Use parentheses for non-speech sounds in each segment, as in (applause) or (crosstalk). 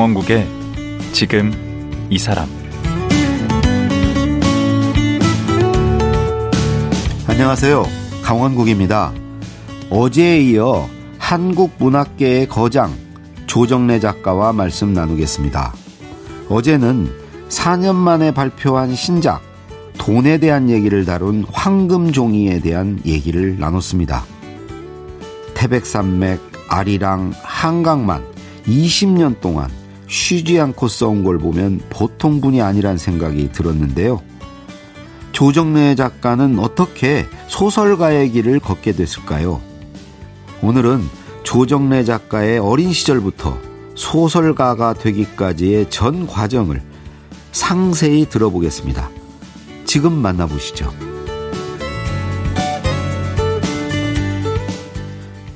강원국의 지금 이 사람 안녕하세요. 강원국입니다. 어제에 이어 한국 문학계의 거장 조정래 작가와 말씀 나누겠습니다. 어제는 4년 만에 발표한 신작 돈에 대한 얘기를 다룬 황금종이에 대한 얘기를 나눴습니다. 태백산맥, 아리랑, 한강만 20년 동안 쉬지 않고 써온 걸 보면 보통 분이 아니란 생각이 들었는데요. 조정래 작가는 어떻게 소설가의 길을 걷게 됐을까요? 오늘은 조정래 작가의 어린 시절부터 소설가가 되기까지의 전 과정을 상세히 들어보겠습니다. 지금 만나보시죠.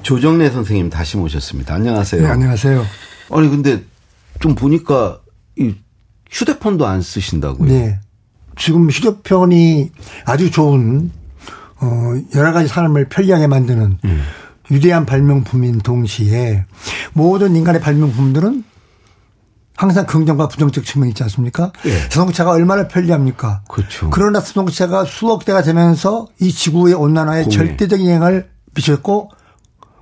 조정래 선생님 다시 모셨습니다. 안녕하세요. 네, 안녕하세요. 아니 근데 좀 보니까 이 휴대폰도 안 쓰신다고요? 네. 지금 휴대폰이 아주 좋은 어 여러 가지 삶을 편리하게 만드는 음. 위대한 발명품인 동시에 모든 인간의 발명품들은 항상 긍정과 부정적 측면이 있지 않습니까? 예. 자동차가 얼마나 편리합니까? 그렇죠. 그러나 자동차가 수억 대가 되면서 이 지구의 온난화에 공해. 절대적인 영향을 미쳤고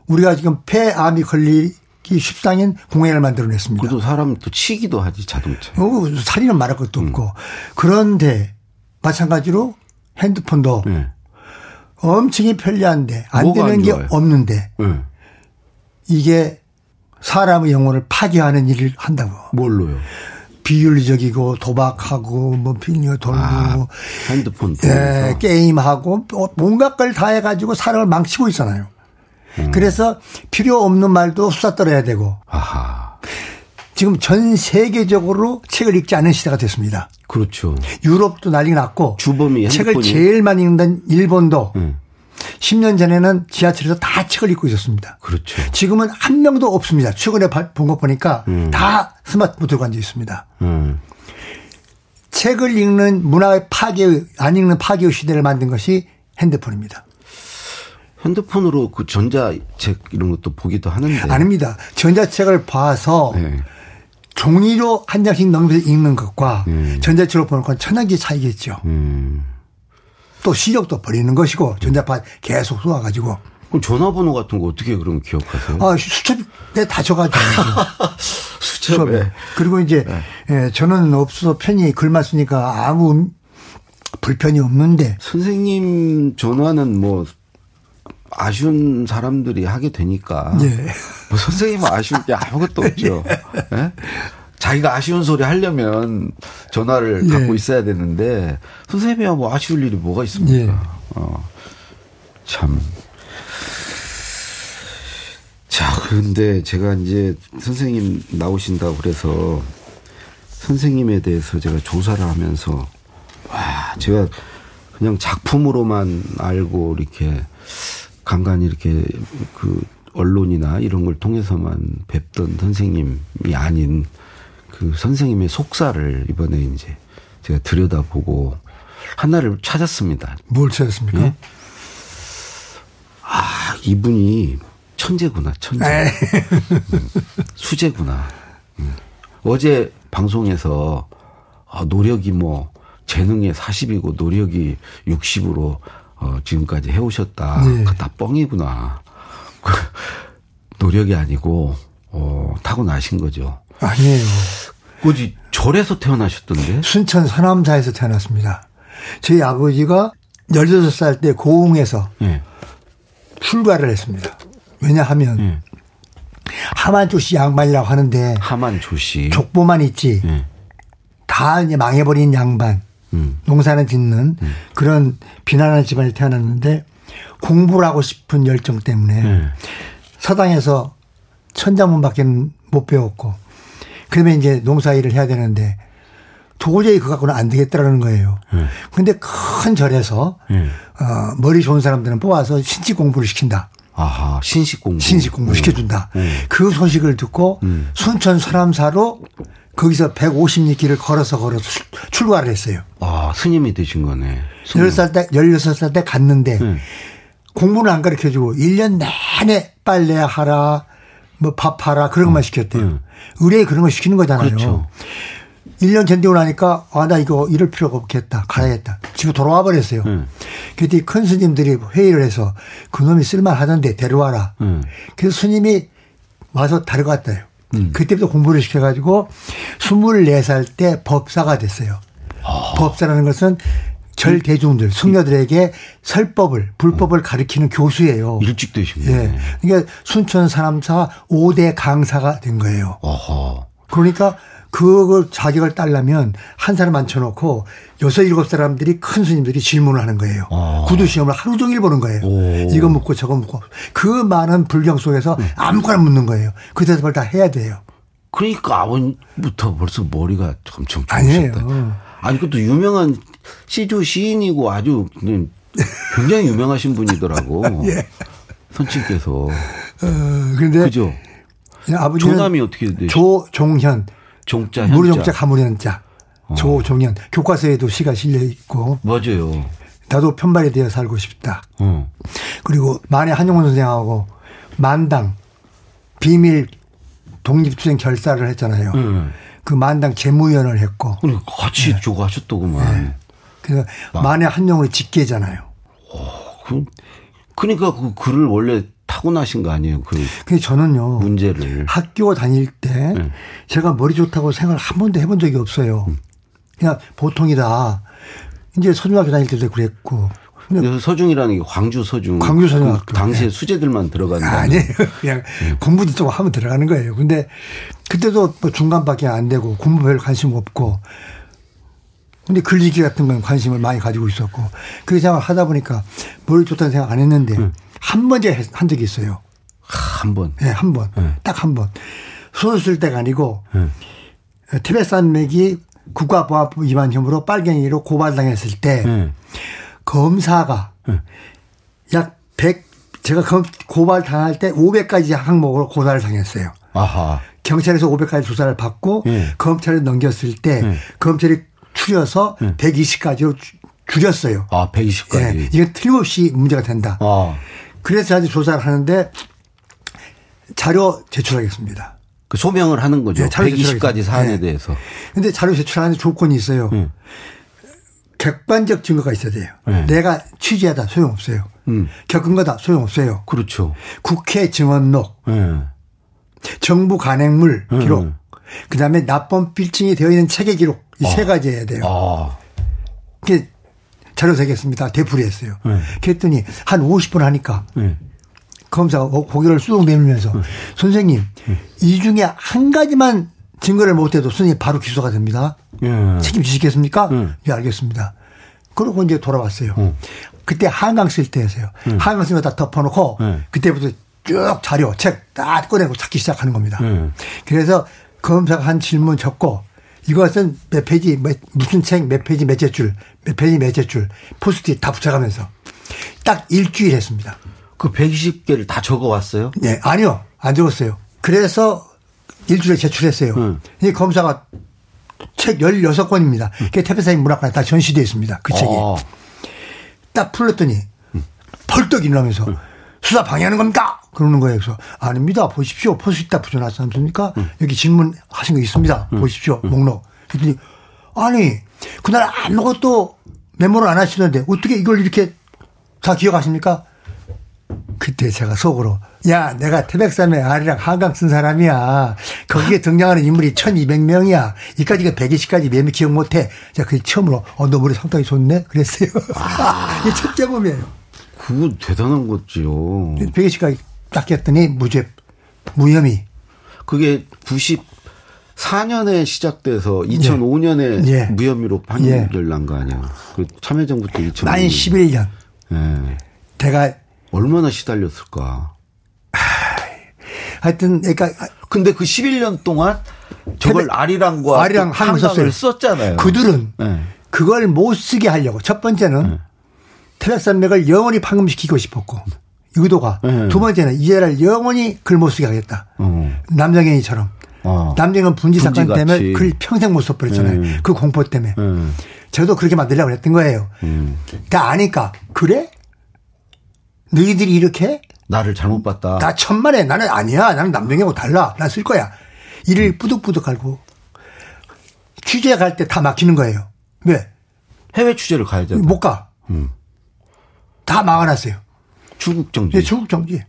우리가 지금 폐암이 걸리 기 십상인 공해를 만들어냈습니다. 그래도 사람 또 치기도 하지 자동차. 어, 살인은 말할 것도 음. 없고 그런데 마찬가지로 핸드폰도 네. 엄청이 편리한데 안 되는 게 없는데 네. 이게 사람의 영혼을 파괴하는 일을 한다고. 뭘로요? 비윤리적이고 도박하고 뭐 빌려 돌고 아, 핸드폰 예, 게임하고 뭐 온갖 걸다 해가지고 사람을 망치고 있잖아요. 음. 그래서 필요 없는 말도 수다 떨어야 되고. 아하. 지금 전 세계적으로 책을 읽지 않는 시대가 됐습니다. 그렇죠. 유럽도 난리 났고 주범이 책을 제일 많이 읽는 일본도 음. 10년 전에는 지하철에서 다 책을 읽고 있었습니다. 그렇죠. 지금은 한 명도 없습니다. 최근에 본 것 보니까 음. 다 스마트폰 들고 앉아 있습니다. 음. 책을 읽는 문화의 파괴, 안 읽는 파괴의 시대를 만든 것이 핸드폰입니다. 핸드폰으로 그 전자책 이런 것도 보기도 하는데. 아닙니다. 전자책을 봐서 네. 종이로 한 장씩 넘겨서 읽는 것과 음. 전자책으로 보는 건 천양지 차이겠죠. 음. 또 시력도 버리는 것이고 전자파 계속 쏘아가지고. 그럼 전화번호 같은 거 어떻게 그럼 기억하세요? 아, 수첩에 다 적어가지고. (laughs) 수첩에. 그리고 이제, 네. 예, 저는 없어서 편히 글만 쓰니까 아무 불편이 없는데. 선생님 전화는 뭐 아쉬운 사람들이 하게 되니까. 네. 뭐 선생님은 아쉬울 게 아무것도 (laughs) 없죠. 네? 자기가 아쉬운 소리 하려면 전화를 예. 갖고 있어야 되는데 선생님이야 뭐 아쉬울 일이 뭐가 있습니까? 예. 어, 참. 자, 그런데 제가 이제 선생님 나오신다고 그래서 선생님에 대해서 제가 조사를 하면서 와, 제가 그냥 작품으로만 알고 이렇게 간간히 이렇게 그 언론이나 이런 걸 통해서만 뵙던 선생님이 아닌 그 선생님의 속사를 이번에 이제 제가 들여다보고 하나를 찾았습니다. 뭘 찾았습니까? 네? 아, 이분이 천재구나, 천재. 음, 수재구나. 음. 어제 방송에서 아, 노력이 뭐 재능의 40이고 노력이 60으로 어, 지금까지 해오셨다. 네. 그다 뻥이구나. 노력이 아니고 어, 타고나신 거죠. 아니에요. 어디 절에서 태어나셨던데? 순천 서남사에서 태어났습니다. 저희 아버지가 16살 때 고흥에서 네. 출가를 했습니다. 왜냐하면 네. 하만 조씨 양반이라고 하는데 하만 조씨 족보만 있지 네. 다 이제 망해버린 양반 음. 농사는 짓는 음. 그런 비난하는 집안에 태어났는데 공부를 하고 싶은 열정 때문에 서당에서 천자문밖에는 못 배웠고 그러면 이제 농사일을 해야 되는데 도저히 그거 갖고는 안 되겠다라는 거예요. 네. 근데 큰 절에서 네. 어, 머리 좋은 사람들은 뽑아서 신식 공부를 시킨다. 아하, 신식 공부. 신식 공부 음. 시켜준다. 음. 그 소식을 듣고 음. 순천 서람사로 거기서 150리 길을 걸어서 걸어서 출가를 했어요. 아, 스님이 되신 거네. 16살 때, 16살 때 갔는데 네. 공부는 안 가르쳐 주고 1년 내내 빨래 하라, 뭐 밥하라 그런 것만 시켰대요. 음. 의뢰에 그런 거 시키는 거잖아요. 그렇죠. 1년 견디고 나니까 아 나 이거 이럴 필요가 없겠다 가야겠다 집에 돌아와 버렸어요. 음. 그때 큰 스님들이 회의를 해서 그놈이 쓸만하던데 데려와라. 음. 그래서 스님이 와서 다려갔다요. 음. 그때부터 공부를 시켜가지고 24살 때 법사가 됐어요. 아. 법사라는 것은 절 대중들, 승려들에게 설법을, 불법을 어. 가르치는 교수예요. 일찍 되시네요. 예. 그러니까 순천 사람사 5대 강사가 된 거예요. 어허. 그러니까 그걸 자격을 따려면 한 사람 앉혀놓고 여섯 일곱 사람들이 큰 스님들이 질문을 하는 거예요. 아. 구두 시험을 하루 종일 보는 거예요. 오. 이거 묻고 저거 묻고 그 많은 불경 속에서 음. 아무거나 묻는 거예요. 그 대답을 다 해야 돼요. 그러니까 아버님부터 벌써 머리가 엄청 좋으셨다. 아니에요. 아니 그것도 유명한 시주 시인이고 아주 굉장히 유명하신 분이더라고. (laughs) 예. 선친께서. 어, 근데 그죠. 아버지는 조남이 어떻게 되죠? 조종현 종자 무르종자 가무련자 어. 조종현 교과서에도 시가 실려 있고 맞아요. 나도 편발이 되어 살고 싶다. 어. 그리고 만해 한용운 선생하고 만당 비밀 독립투쟁 결사를 했잖아요. 음. 그 만당 재무위원을 했고. 그리 같이 네. 저거 하셨더구만. 네. 그래서 만해 한용운의 직계잖아요. 오, 그, 그러니까 그 글을 원래 타고나신 거 아니에요? 그. 근데 저는요. 문제를. 학교 다닐 때 네. 제가 머리 좋다고 생각을 한 번도 해본 적이 없어요. 음. 그냥 보통이다. 이제 서중학교 다닐 때도 그랬고. 그래서 서중이라는 게 광주 서중. 광주 서중. 그 당시에 네. 수재들만 들어가는 거 아니에요. (laughs) 그냥 네. 공부 좀 하면 들어가는 거예요. 근데 그때도 뭐 중간밖에 안 되고 공부 별 관심 없고. 근데 글리기 같은 건 관심을 많이 가지고 있었고. 그 생각을 하다 보니까 뭘 좋다는 생각 안 했는데 음. 한번 제가 한 적이 있어요. 한 번? 네, 한 번. 네. 딱한 번. 손을 쓸 때가 아니고 네. 티베산맥이 국가보안법 위반 혐의로 빨갱이로 고발당했을 때 네. 검사가 네. 약 100, 제가 고발 당할 때 500가지 항목으로 고발을 당했어요. 아하. 경찰에서 500가지 조사를 받고 네. 검찰에 넘겼을 때 검찰이 추려서 120가지로 줄였어요. 아, 120가지. 예, 이게 틀림없이 문제가 된다. 아. 그래서 아직 조사를 하는데 자료 제출하겠습니다. 그 소명을 하는 거죠. 네, 자료 120가지 사안에 네. 대해서. 근데 자료 제출하는 조건이 있어요. 음. 객관적 증거가 있어야 돼요. 네. 내가 취재하다 소용없어요. 음. 겪은 거다 소용없어요. 그렇죠. 국회 증언록, 네. 정부 간행물 네. 기록, 음. 그 다음에 납범 필증이 되어 있는 체계 기록 이세 아. 가지 해야 돼요. 아. 자료 세겠습니다. 되풀이 했어요. 네. 그랬더니 한 50분 하니까 네. 검사가 고개를 쑥 내밀면서 네. 선생님 네. 이 중에 한 가지만 증거를 못해도 선생님 바로 기소가 됩니다. 예. 책임지시겠습니까? 예. 네, 알겠습니다. 그러고 이제 돌아왔어요. 어. 그때 한강 쓸 때였어요. 예. 한강 쓸 때 다 덮어놓고 그때부터 쭉 자료, 책 다 꺼내고 찾기 시작하는 겁니다. 그래서 검사가 한 질문 적고 이것은 몇 페이지, 몇, 무슨 책, 몇 페이지, 몇째 줄, 몇 페이지, 몇째 줄, 포스트잇 다 붙여가면서 딱 일주일 했습니다. 그 120개를 다 적어 왔어요? 네, 아니요. 안 적었어요. 그래서 일주일에 제출했어요. 음. 이 검사가 책 16권입니다. 음. 그게 태평사님 문학관에 다 전시되어 있습니다. 그 책이. 아. 딱 풀렀더니 음. 펄떡 일어나면서 음. 수사 방해하는 겁니까? 그러는 거예요. 그래서 아닙니다. 보십시오. 포스잇 다 붙여놨지 않습니까? 음. 여기 질문하신 거 있습니다. 음. 보십시오. 음. 목록. 그랬더니 아니 그날 아무것도 메모를 안 하시는데 어떻게 이걸 이렇게 다 기억하십니까? 그때 제가 속으로 야 내가 태백산의 아리랑 한강 쓴 사람이야. 거기에 등장하는 인물이 1200명이야. 이까지가 120까지 매매 기억 못해. 제가 그 처음으로 어, 너 머리 상당히 좋네? 그랬어요. 아. (laughs) 이게 첫 경험이에요. 그거 대단한 거지요. 120까지 딱 했더니 무죄, 무혐의. 그게 94년에 시작돼서 2005년에 예. 무혐의로 판결 예. 난거 아니야. 그 참여정부 때 2005년. 만 11년. 예. 제가 얼마나 시달렸을까. 하여튼 그러니까 근데 그 11년 동안 저걸 아리랑과 아리랑 한강을 썼잖아요. 그들은 네. 그걸 못 쓰게 하려고 첫 번째는 네. 태백산맥을 영원히 판금시키고 싶었고 의도가 네. 두 번째는 이제를 영원히 글못 쓰게 하겠다. 어. 남정현이처럼. 어. 남정현 분지 사건 분지같이. 때문에 글 평생 못 써버렸잖아요. 네. 그 공포 때문에. 네. 저도 그렇게 만들려고 했던 거예요. 음. 다 아니까 그래? 너희들이 이렇게 나를 잘못 봤다. 나 천만에 나는 아니야. 나는 남동이하고 달라. 난 쓸 거야. 이를 뿌득뿌득 갈고 취재 갈 때 다 막히는 거예요. 왜? 해외 취재를 가야 돼. 못 가. 음. 다 막아놨어요. 출국 정지. 네, 출국 정지.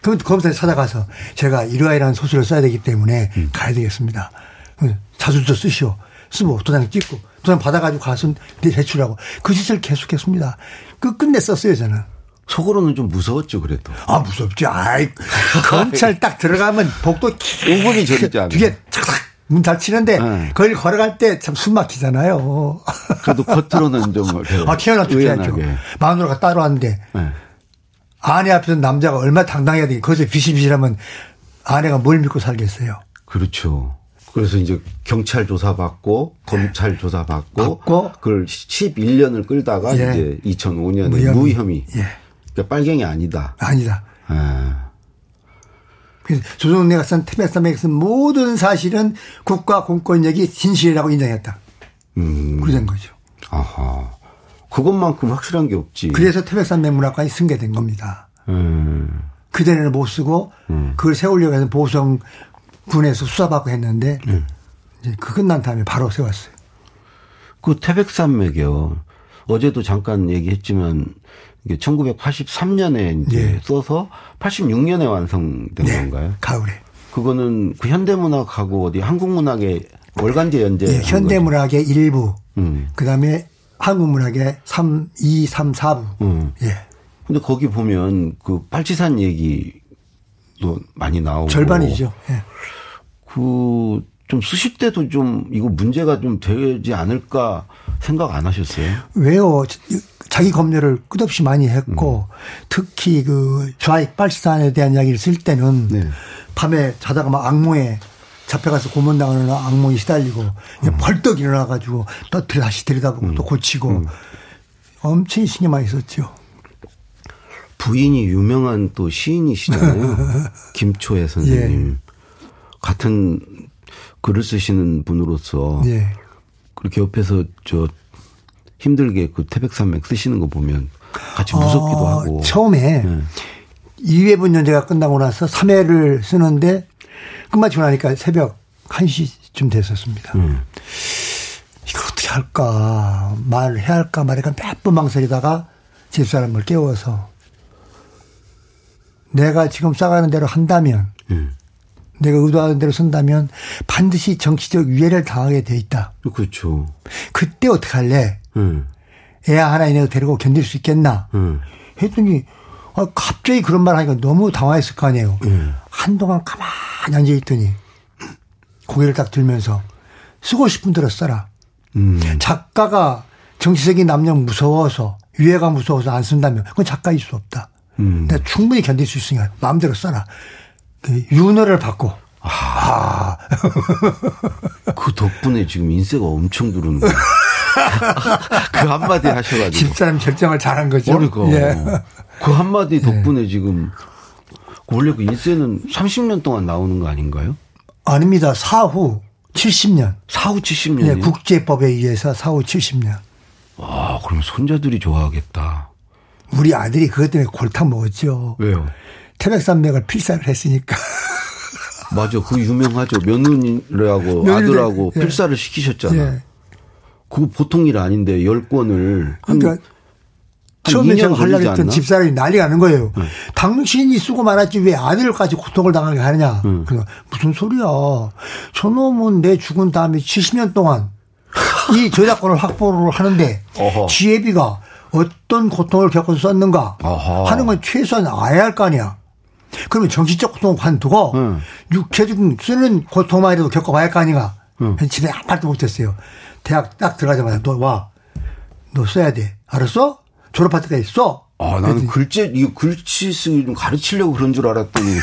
그럼 검사에 찾아가서 제가 일화이라는 소설을 써야 되기 때문에 음. 가야 되겠습니다. 자술서 쓰시오. 쓰고 도장 찍고 도장 받아가지고 가서 대출하고 그 짓을 계속했습니다. 그 끝내 썼어요 저는. 속으로는 좀 무서웠죠 그래도. 아 무섭지. 아이 검찰 딱 들어가면 복도 (laughs) 5분이 저리지 않아. 뒤에 착착 문 닫히는데 네. 거기 걸어갈 때 참 숨 막히잖아요. (laughs) 그래도 겉으로는 좀. (laughs) 아 튀어나왔죠. 마누라가 따로 왔는데 네. 아내 앞에서 남자가 얼마나 당당해야 되겠 거기서 비실비실하면 아내가 뭘 믿고 살겠어요. 그렇죠. 그래서 이제 경찰 조사 받고 검찰 조사 받고 받고 그걸 11년을 끌다가 예. 이제 2005년에 무혐의, 무혐의. 예. 그러니까 빨갱이 아니다. 아니다. 아. 그래서 조정래가 쓴 태백삼에 쓴 모든 사실은 국가 공권력이 진실이라고 인정했다. 음. 그런 거죠. 아하. 그것만큼 확실한 게 없지. 그래서 태백산맥 문학관이 승계된 겁니다. 음. 그전에는 못 쓰고 음. 그걸 세우려고 해서 보성 군에서 수사받고 했는데 음. 이제 그 끝난 다음에 바로 세웠어요. 그 태백산맥이요. 어제도 잠깐 얘기했지만 이게 1983년에 이제 네. 써서 86년에 완성된 네. 건가요? 가을에. 그거는 그 현대문학하고 어디 한국문학의 월간제 연재. 네, 현대문학의 거죠? 일부. 음. 그 다음에 한국문학의 3, 2, 3, 4부. 음. 예. 근데 거기 보면 그 빨치산 얘기도 많이 나오고. 절반이죠. 예. 그 좀 쓰실 때도 좀 이거 문제가 좀 되지 않을까 생각 안 하셨어요? 왜요? 자기 검열을 끝없이 많이 했고 음. 특히 그 좌익 빨치산에 대한 이야기를 쓸 때는 네. 밤에 자다가 막 악몽에 잡혀가서 고문당하는 악몽이 시달리고 음. 벌떡 일어나가지고 또 다시 들여다보고 음. 또 고치고 음. 엄청 신경 많이 썼죠. 부인이 유명한 또 시인이시잖아요. (laughs) 김초혜 선생님. 예. 같은 글을 쓰시는 분으로서 예. 그렇게 옆에서 저 힘들게 그 태백산맥 쓰시는 거 보면 같이 무섭기도 어, 하고. 처음에 네. 2회 분 연재가 끝나고 나서 3회를 쓰는데 끝마치고 나니까 새벽 1시쯤 됐었습니다. 음. 이걸 어떻게 할까, 말해야 할까 말할까 몇번 망설이다가 집사람을 깨워서 내가 지금 싸가는 대로 한다면 음. 내가 의도하는 대로 쓴다면 반드시 정치적 위해를 당하게 돼 있다. 그렇죠. 그때 어떻게 할래? 음. 애 하나 이내로 데리고 견딜 수 있겠나? 음. 했더니 아, 갑자기 그런 말 하니까 너무 당황했을 거 아니에요. 음. 한동안 가만히 앉아 있더니 고개를 딱 들면서 쓰고 싶은 대로 써라. 음. 작가가 정치적인 남녀 무서워서 유해가 무서워서 안 쓴다면 그건 작가일 수 없다. 음. 내가 충분히 견딜 수 있으니까 마음대로 써라. 그 윤호를 받고. 아. 그 덕분에 지금 인세가 엄청 들어오는 거야. (laughs) 그 한마디 하셔가지고. 집사람 결정을 잘한 거죠. 그러니까. 예. 그 한마디 덕분에 예. 지금 원래 그 인세는 30년 동안 나오는 거 아닌가요? 아닙니다. 사후 70년. 사후 70년. 예, 국제법에 의해서 사후 70년. 와, 그럼 손자들이 좋아하겠다. 우리 아들이 그것 때문에 골탕 먹었죠. 왜요? 태백산맥을 필사를 했으니까. (laughs) 맞아. 그 유명하죠. 며느리하고 아들하고 예. 필사를 시키셨잖아. 예. 그거 보통 일 아닌데 10권을. 그러니까 처음에 제가 하려고 했던 집사람이 난리가 나는 거예요. 네. 당신이 쓰고 말았지 왜 아들까지 고통을 당하게 하느냐. 네. 그래 무슨 소리야. 저놈은 내 죽은 다음에 70년 동안 이 (laughs) 저작권을 확보를 하는데 어허. 지혜비가 어떤 고통을 겪어서 썼는가 어허. 하는 건 최소한 알아야 할 거 아니야. 그러면 정신적 고통을 관두고 응. 육체적인 쓰는 고통만이라도 겪어봐야 할 거 아닌가. 응. 집에 아무 말도 못했어요. 대학 딱 들어가자마자 너 와. 너 써야 돼. 알았어? 졸업할 때까지 써. 아, 나는 글재, 이거 글씨 쓰기 좀 가르치려고 그런 줄 알았더니, (laughs)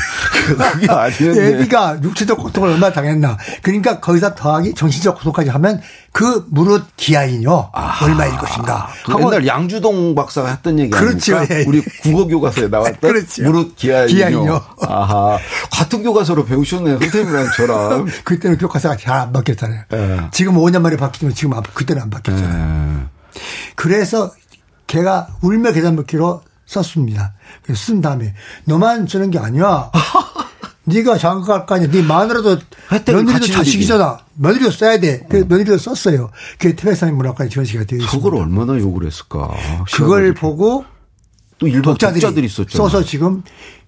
그게 아니었네. 애기가 육체적 고통을 얼마나 당했나. 그러니까 거기다 더하기 정신적 고통까지 하면 그 무릇 기아인요. 아, 얼마일 것인가. 그 하고 옛날 양주동 박사가 했던 얘기 그렇죠. 아닙니까? 예. 우리 국어 교과서에 나왔던 (laughs) 그렇죠. 무릇 기아인요. 기아인요. 아하. 같은 교과서로 배우셨네요. 선생님이랑 저랑. (laughs) 그때는 교과서가 잘 안 바뀌었잖아요. 예. 지금 5년 만에 바뀌지만 지금 그때는 안 바뀌었잖아요. 예. 그래서 걔가 울며 계산 먹기로 썼습니다. 그래서 쓴 다음에 너만 쓰는 게 아니야. (laughs) 네가 장가 갈 거 아니야. 네 마누라도 며느리도 자식이잖아. 며느리도 써야 돼. 그 며느리도 썼어요. 그게 태백산의 문학관의 지원시가 되어 있습니다. 그걸 얼마나 욕을 했을까. 그걸 보고 또 일반 독자들이, 독자들이 있었죠. 써서 지금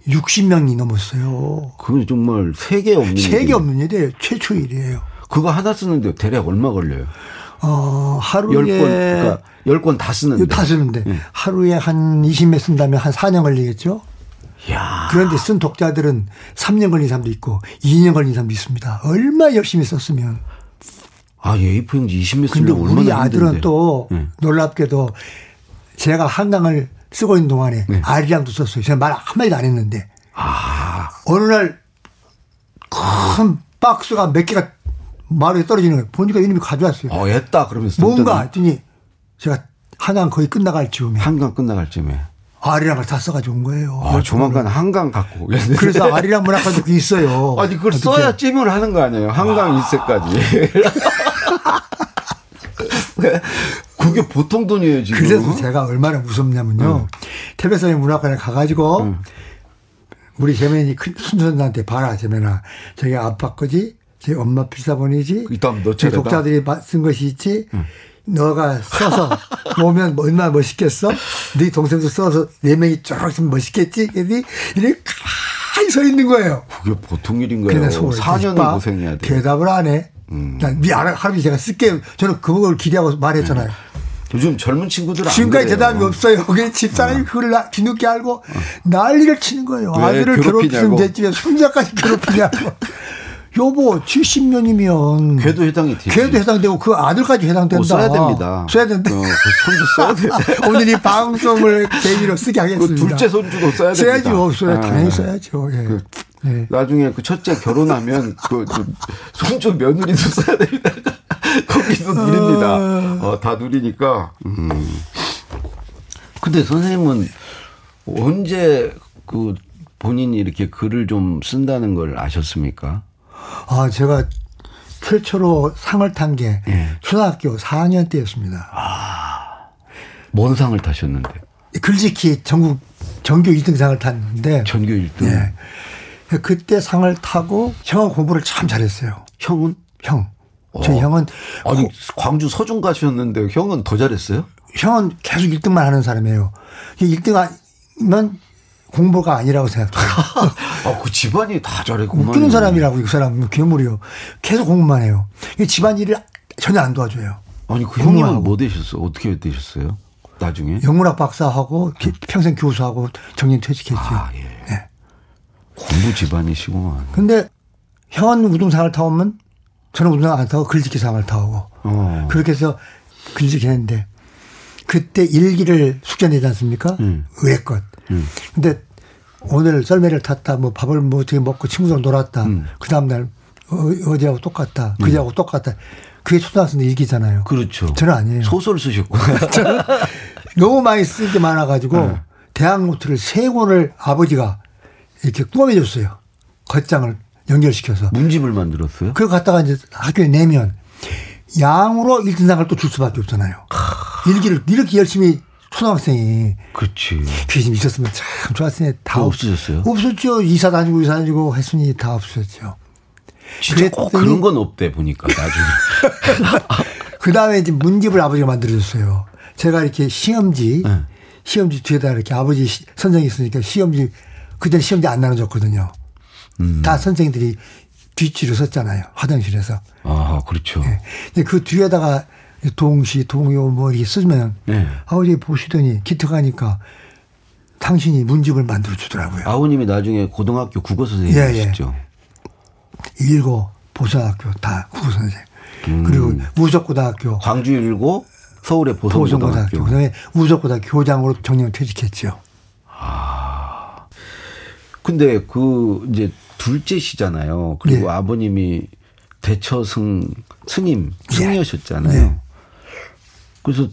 60명이 넘었어요. 그건 정말 세계 없는 세계 없는 일이에요. 최초 일이에요. 그거 하나 쓰는데 대략 얼마 걸려요? 어, 하루에 10권, 그러니까 10권 다 쓰는데. 다 쓰는데. 네. 하루에 한 20매 쓴다면 한 4년 걸리겠죠? 야. 그런데 쓴 독자들은 3년 걸린 사람도 있고 2년 걸린 사람도 있습니다. 얼마나 열심히 썼으면. 아, A4 용지 20몇 쓰면 얼마나 우리 아들은 힘든데. 또 네. 놀랍게도 제가 한강을 쓰고 있는 동안에 네. 아리랑도 썼어요. 제가 말 한마디도 안 했는데. 아. 어느 날 큰 박스가 몇 개가 마루에 떨어지는 거예요. 보니까 이놈이 가져왔어요. 어, 했다. 그러면서. 뭔가 했더니 제가 한강 거의 끝나갈 즈음에. 한강 끝나갈 즈음에. 아리랑을 다 써가지고 온 거예요. 아, 조만간 한강 갖고 오겠네. 그래서 아리랑 문학관도 그 있어요. (laughs) 아니, 그걸 어떻게. 써야 찜을 하는 거 아니에요. 한강 일세까지. (laughs) 그게 보통 돈이에요, 지금. 그래서 제가 얼마나 무섭냐면요. 응. 태백산의 문학관에 가가지고, 응. 우리 재면이 순선한테 봐라, 재면아. 저기 아빠 거지? 제 엄마 필사본이지? 제 독자들이 쓴 것이 있지? 응. 너가 써서 (laughs) 오면 얼마나 멋있겠어? 네 동생도 써서 네 명이 쭉 있으면 멋있겠지? 이렇게 가만히 서 있는 거예요. 그게 보통 일인가요? 4년을 고생해야 돼. 대답을 안 해. 음. 미안, 하루비 제가 쓸게요. 저는 그걸 기대하고 말했잖아요. 네. 요즘 젊은 친구들은 지금까지 대답이 없어요. 그게 집사람이 어. 그걸 뒤늦게 알고 어. 난리를 치는 거예요. 아들을 괴롭히면 됐지 왜 손자까지 괴롭히냐고. (laughs) 여보 70년이면 걔도 해당이 되지. 걔도 해당되고 그 아들까지 해당된다. 어, 써야 됩니다. 써야 된다. 어, 그 손주 써야 돼. (laughs) 오늘 이 방송을 계기로 쓰게 하겠습니다. 그 둘째 손주도 써야 됩니다. 써야죠. 써야 아, 당연히 써야죠. 예. 그, 네. 나중에 그 첫째 결혼하면 그, 그 손주 며느리도 써야 됩니다. (laughs) 거기서 누립니다. 어, 다 누리니까. 음. 근데 선생님은 언제 그 본인이 이렇게 글을 좀 쓴다는 걸 아셨습니까? 아, 제가 최초로 상을 탄게 예. 초등학교 4학년 때였습니다. 아, 뭔 상을 타셨는데? 글짓기 전국 전교 1등상을 탔는데. 전교 1등? 예. 그때 상을 타고 형은 공부를 참 잘했어요. 형은? 형. 어. 형은. 아니, 고, 광주 서중 가셨는데 형은 더 잘했어요? 형은 계속 1등만 하는 사람이에요. 1등 하면 공부가 아니라고 생각해요. (laughs) 아, 그 집안이 다 잘했구만. 웃기는 사람이라고 그 사람 괴물이요. 계속 공부만 해요. 집안일을 전혀 안 도와줘요. 아니 그 형님은 뭐 되셨어? 어떻게 되셨어요? 나중에 영문학 박사하고 응. 평생 교수하고 정년 퇴직했죠. 아, 예. 네. 공부 집안이시구만. 근데 형은 우등상을 타오면 저는 우등상 안 타고 글짓기 상을 타오고 어. 그렇게 해서 글짓기 했는데 그때 일기를 숙제 내지 않습니까? 음. 의뢰껏. 음. 근데 오늘 썰매를 탔다, 뭐 밥을 뭐 어떻게 먹고 친구들 놀았다. 음. 그 다음날 어, 제하고 똑같다. 그제하고 음. 똑같다. 그게 초등학생 일기잖아요. 그렇죠. 저는 아니에요. 소설 쓰셨고. (laughs) 저는 너무 많이 쓸 게 많아가지고 네. 대학 노트를 세 권을 아버지가 이렇게 꾸며줬어요. 겉장을 연결시켜서. 문집을 만들었어요? 그걸 갖다가 이제 학교에 내면 양으로 1등상을 또 줄 수밖에 없잖아요. 일기를 이렇게 열심히 초등학생이. 그렇지. 좀 있었으면 참 텐데 다 없어졌어요. 없었죠. 이사 다니고 이사 다니고 했으니 다 없었죠. 진짜 꼭 그런 건 없대 보니까 나중에. (laughs) 그 다음에 이제 문집을 아버지가 만들어줬어요. 제가 이렇게 시험지, 네. 시험지 뒤에다 이렇게 아버지 선생이 있으니까 시험지, 그때 시험지 안 나눠줬거든요. 음. 다 선생들이 뒷줄을 썼잖아요. 화장실에서. 아, 그렇죠. 네. 그 뒤에다가 동시, 동요 뭐 이렇게 쓰면 네. 아버지 보시더니 기특하니까 당신이 문집을 만들어 주더라고요. 아버님이 나중에 고등학교 국어 선생님이셨죠. 예, 예. 일고 보성학교 다 국어 선생. 음. 그리고 우석고등학교. 광주 일고 서울의 보성고등학교. 그다음에 우석고등학교 교장으로 정년 퇴직했죠. 아. 근데 그 이제 둘째시잖아요. 그리고 네. 아버님이 대처승 스님 승려셨잖아요. 네. 그래서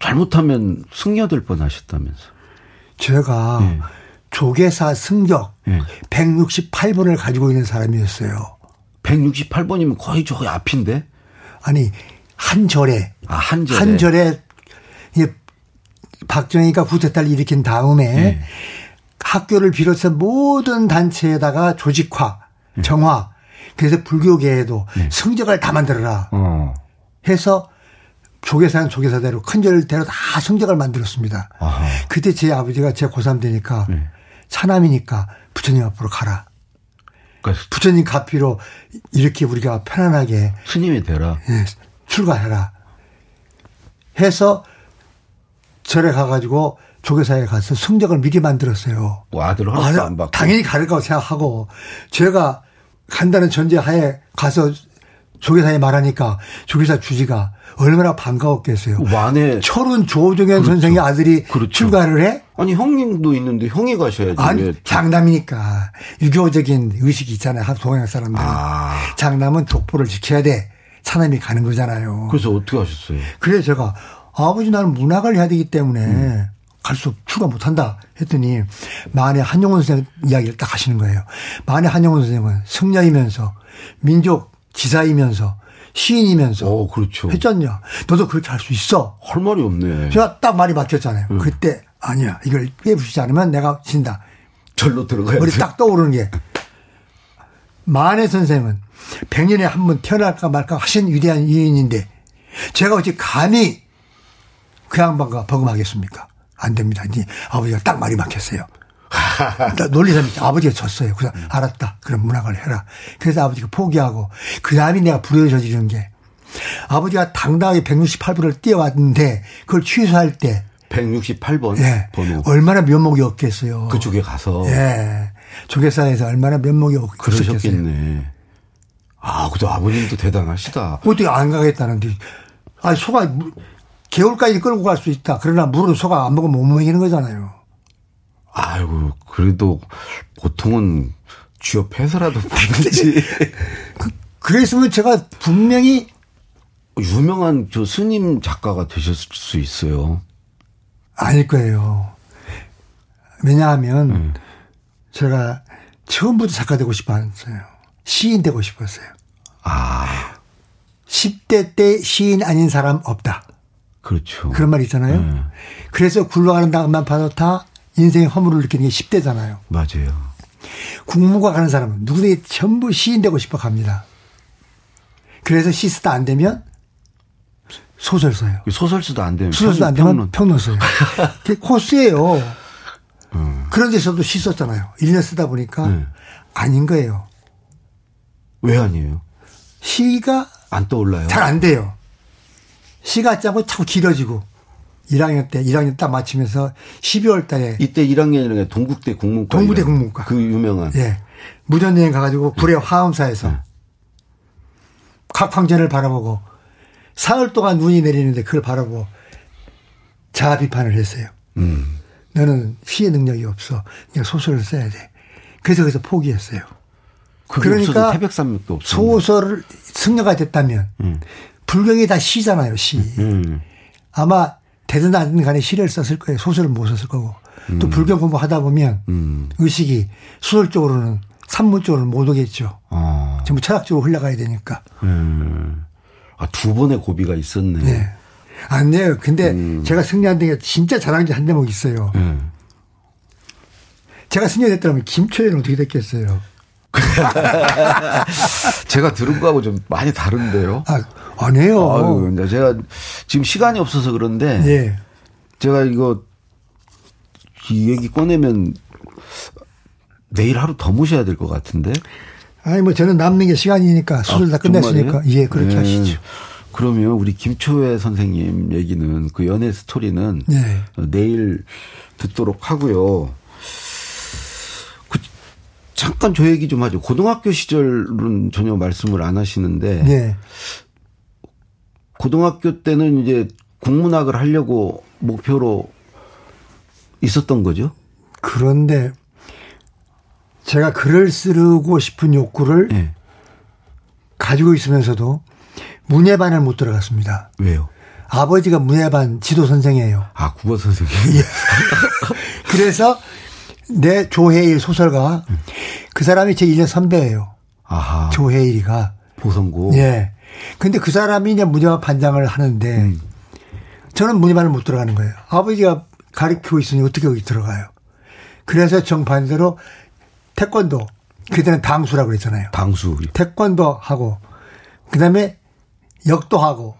잘못하면 승려될 뻔하셨다면서. 제가 네. 조계사 승격 네. 168번을 가지고 있는 사람이었어요. 168번이면 거의 저기 앞인데? 아니 한 절에 아, 한 절에 한 절에 박정희가 구태타를 일으킨 다음에 네. 학교를 비롯해서 모든 단체에다가 조직화, 네. 정화, 그래서 불교계에도 네. 성적을 다 만들어라 어. 해서 조계사는 조계사대로 큰 절대로 다 성적을 만들었습니다. 아하. 그때 제 아버지가 제 고3 되니까 네. 차남이니까 부처님 앞으로 가라. 그러니까 부처님 가피로 이렇게 우리가 편안하게 스님이 되라. 예, 출가해라. 해서 절에 가가지고 조계사에 가서 성적을 미리 만들었어요. 뭐 아들 허락도 안 받고. 당연히 가를 거라고 생각하고 제가 간다는 전제하에 가서 조계사에 말하니까 조계사 주지가 얼마나 반가웠겠어요. 만에 철은 조종현 그렇죠. 선생의 아들이 그렇죠. 출가를 해? 아니 형님도 있는데 형이 가셔야지. 아니 장남이니까 유교적인 의식이 있잖아요. 동양 사람들. 아. 장남은 독보를 지켜야 돼. 차남이 가는 거잖아요. 그래서 어떻게 하셨어요? 그래 제가 아버지 나는 문학을 해야 되기 때문에 음. 갈수 출가 못한다 했더니 만에 한용원 선생 이야기를 딱 하시는 거예요. 만에 한용원 선생은 승려이면서 민족 지사이면서 시인이면서 어, 그렇죠. 했잖냐. 너도 그렇게 할 수 있어. 할 말이 없네. 제가 딱 말이 막혔잖아요. 음. 그때 아니야. 이걸 빼부시지 않으면 내가 진다. 절로 들어가야 머리 딱 떠오르는 게 만해 선생은 100년에 한 번 태어날까 말까 하신 위대한 유인인데 제가 어찌 감히 그 양반과 버금하겠습니까? 안 됩니다. 이제 아버지가 딱 말이 막혔어요. 논리사님 아버지가 졌어요. 그래서 음. 알았다. 그럼 문학을 해라. 그래서 아버지가 포기하고 그 다음에 내가 불효를 저지르는 게 아버지가 당당하게 168번을 뛰어왔는데 그걸 취소할 때 168번 예, 번호 얼마나 면목이 없겠어요. 그쪽에 가서 예. 조계사에서 얼마나 면목이 없겠어요. 그러셨겠네. 아, 그래도 아버님도 대단하시다. 어떻게 안 가겠다는데. 아, 소가 개울까지 끌고 갈 수 있다. 그러나 물은 소가 안 먹으면 못 먹이는 거잖아요. 아이고, 그래도 보통은 취업해서라도 받는지. (laughs) 그, 그랬으면 제가 분명히 유명한 저 스님 작가가 되셨을 수 있어요. 아닐 거예요. 왜냐하면 음. 제가 처음부터 작가 되고 싶어 했어요. 시인 되고 싶었어요. 아. 10대 때 시인 아닌 사람 없다. 그렇죠. 그런 말 있잖아요. 음. 그래서 굴러가는 당만 다 인생의 허물을 느끼는 게 10대잖아요. 맞아요. 국무과 가는 사람은 누구든지 전부 시인 되고 싶어 갑니다. 그래서 시 쓰다 안 되면 소설 써요. 소설 쓰다 안 되면 소설 쓰다 안 되면 평론 써요. (laughs) 그게 코스예요. 음. 그런 데서도 시 썼잖아요. 1년 쓰다 보니까 네. 아닌 거예요. 왜 아니에요? 시가 안 떠올라요. 잘 안 돼요. 시가 짜고 자꾸 길어지고 1학년 때 1학년 딱 마치면서 12월 달에 이때 1학년이라는 동국대 국문과 동국대 국문과 그 유명한 예 무전 여행 가가지고 구례 화엄사에서 네. 각황전을 바라보고 사흘 동안 눈이 내리는데 그걸 바라보고 자아 비판을 했어요. 음. 너는 시의 능력이 없어. 그냥 소설을 써야 돼. 그래서 그래서 포기했어요. 그러니까 태백산맥도. 소설을 승려가 됐다면 음. 불경이 다 시잖아요, 시. 음. 아마 되든 안 되든 간에 시를 썼을 거예요. 소설을 못 썼을 거고. 음. 또 불경 공부하다 보면 음. 의식이 수술 쪽으로는 산문 쪽으로는 못 오겠죠. 어. 전부 철학 쪽으로 흘러가야 되니까. 음. 아, 두 번의 고비가 있었네. 네. 안 돼요. 근데 음. 제가 승리한 게 진짜 자랑지 한 대목 있어요. 음. 제가 승리했더라면 김초연은 어떻게 됐겠어요? (laughs) 제가 들은 거하고 좀 많이 다른데요. 아, 아니에요. 아유, 제가 지금 시간이 없어서 그런데 예. 제가 이거 이 얘기 꺼내면 내일 하루 더 모셔야 될 것 같은데. 아니 뭐 저는 남는 게 시간이니까 수술 아, 다 끝냈으니까 예 그렇게 네. 하시죠. 그러면 우리 김초회 선생님 얘기는 그 연애 스토리는 네. 내일 듣도록 하고요. 그 잠깐 저 얘기 좀 하죠. 고등학교 시절은 전혀 말씀을 안 하시는데 네. 고등학교 때는 이제 국문학을 하려고 목표로 있었던 거죠. 그런데 제가 글을 쓰고 싶은 욕구를 네. 가지고 있으면서도 문예반을 못 들어갔습니다. 왜요? 아버지가 문예반 지도 선생이에요. 아, 국어 선생님. (laughs) 예. 그래서 내 조혜일 소설가 그 사람이 제 1년 선배예요. 아하. 조혜일이가. 보성고. 예. 근데 그 사람이 이제 문예반 반장을 하는데 음. 저는 문예반을 못 들어가는 거예요. 아버지가 가르치고 있으니 어떻게 여기 들어가요? 그래서 정반대로 태권도 그때는 당수라고 그랬잖아요. 당수. 태권도 하고 그다음에 역도 하고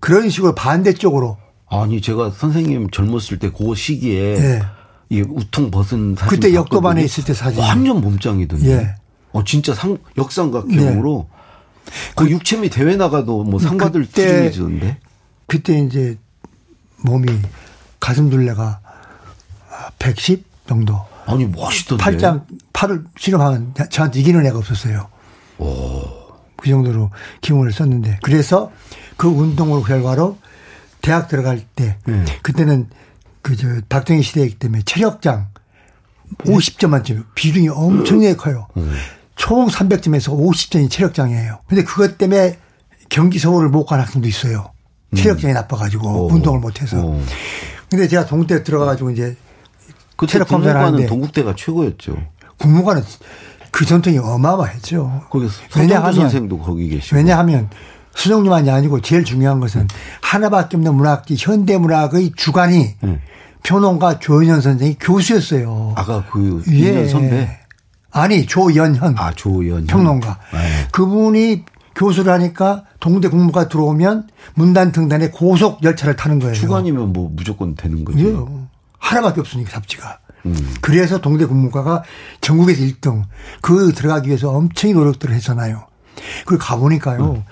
그런 식으로 반대쪽으로 아니 제가 선생님 젊었을 때 그 시기에 네. 이 우통 벗은 사진 그때 역도반에 있을 때 사진 완전 몸짱이던데. 예. 어 진짜 상 역삼각형으로 네. 그 육체미 대회 나가도 뭐 상 받을 수준이던데. 그때 이제 몸이 가슴 둘레가 110 정도. 아니 멋있던데. 팔짱 팔을 실험하면 저한테 이기는 애가 없었어요. 오. 그 정도로 기운을 썼는데 그래서 그 운동을 결과로 대학 들어갈 때 네. 그때는 그 저 박정희 시대이기 때문에 체력장 50점 만점 비중이 엄청나게 커요. 음. 총 300점에서 50점이 체력장이에요. 근데 그것 때문에 경기 서울을 못 간 학생도 있어요. 음. 체력장이 음. 나빠가지고 오. 운동을 못해서. 오. 근데 제가 동국대 들어가가지고 이제 그 체력 검사를 하는데 동국대가 최고였죠. 국무관은 그 전통이 어마어마했죠. 거기 왜냐하면 선생도 거기 계시고. 왜냐하면 수정님만이 아니고 제일 중요한 것은 음. 하나밖에 없는 문학지 현대 문학의 주관이 음. 평론가 조연현 선생이 교수였어요. 아까 그 예. 선배? 아니 조연현. 아 조연현. 평론가. 네. 그분이 교수를 하니까 동대 국무가 들어오면 문단 등단에 고속 열차를 타는 거예요. 주관이면 뭐 무조건 되는 거죠. 예. 하나밖에 없으니까 잡지가. 음. 그래서 동대 국무과가 전국에서 1등 그 들어가기 위해서 엄청 노력들을 했잖아요. 그걸 가보니까요. 음.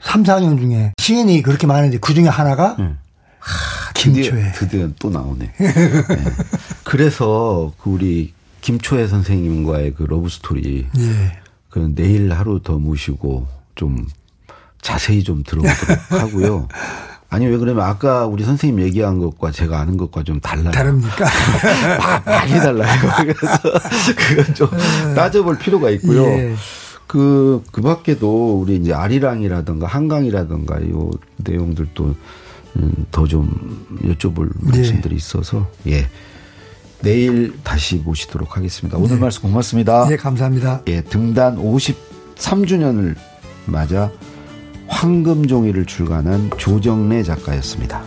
3, 4년 중에 시인이 그렇게 많은데 그 중에 하나가 음. 하, 김초혜. 드디어, 드디어 또 나오네. 네. 그래서 그 우리 김초혜 선생님과의 그 러브 스토리. 예. 그 내일 하루 더 모시고 좀 자세히 좀 들어보도록 (laughs) 하고요. 아니 왜 그러면 아까 우리 선생님 얘기한 것과 제가 아는 것과 좀 달라요. 다릅니까? (laughs) 많이 달라요. (laughs) 그래서 그건 좀 네. 따져볼 필요가 있고요. 예. 그, 그 밖에도 우리 이제 아리랑이라든가 한강이라든가 요 내용들도 음, 더좀 여쭤볼 네. 말씀들이 있어서 예. 내일 다시 모시도록 하겠습니다. 오늘 네. 말씀 고맙습니다. 네, 감사합니다. 예, 등단 53주년을 맞아 황금종이를 출간한 조정래 작가였습니다.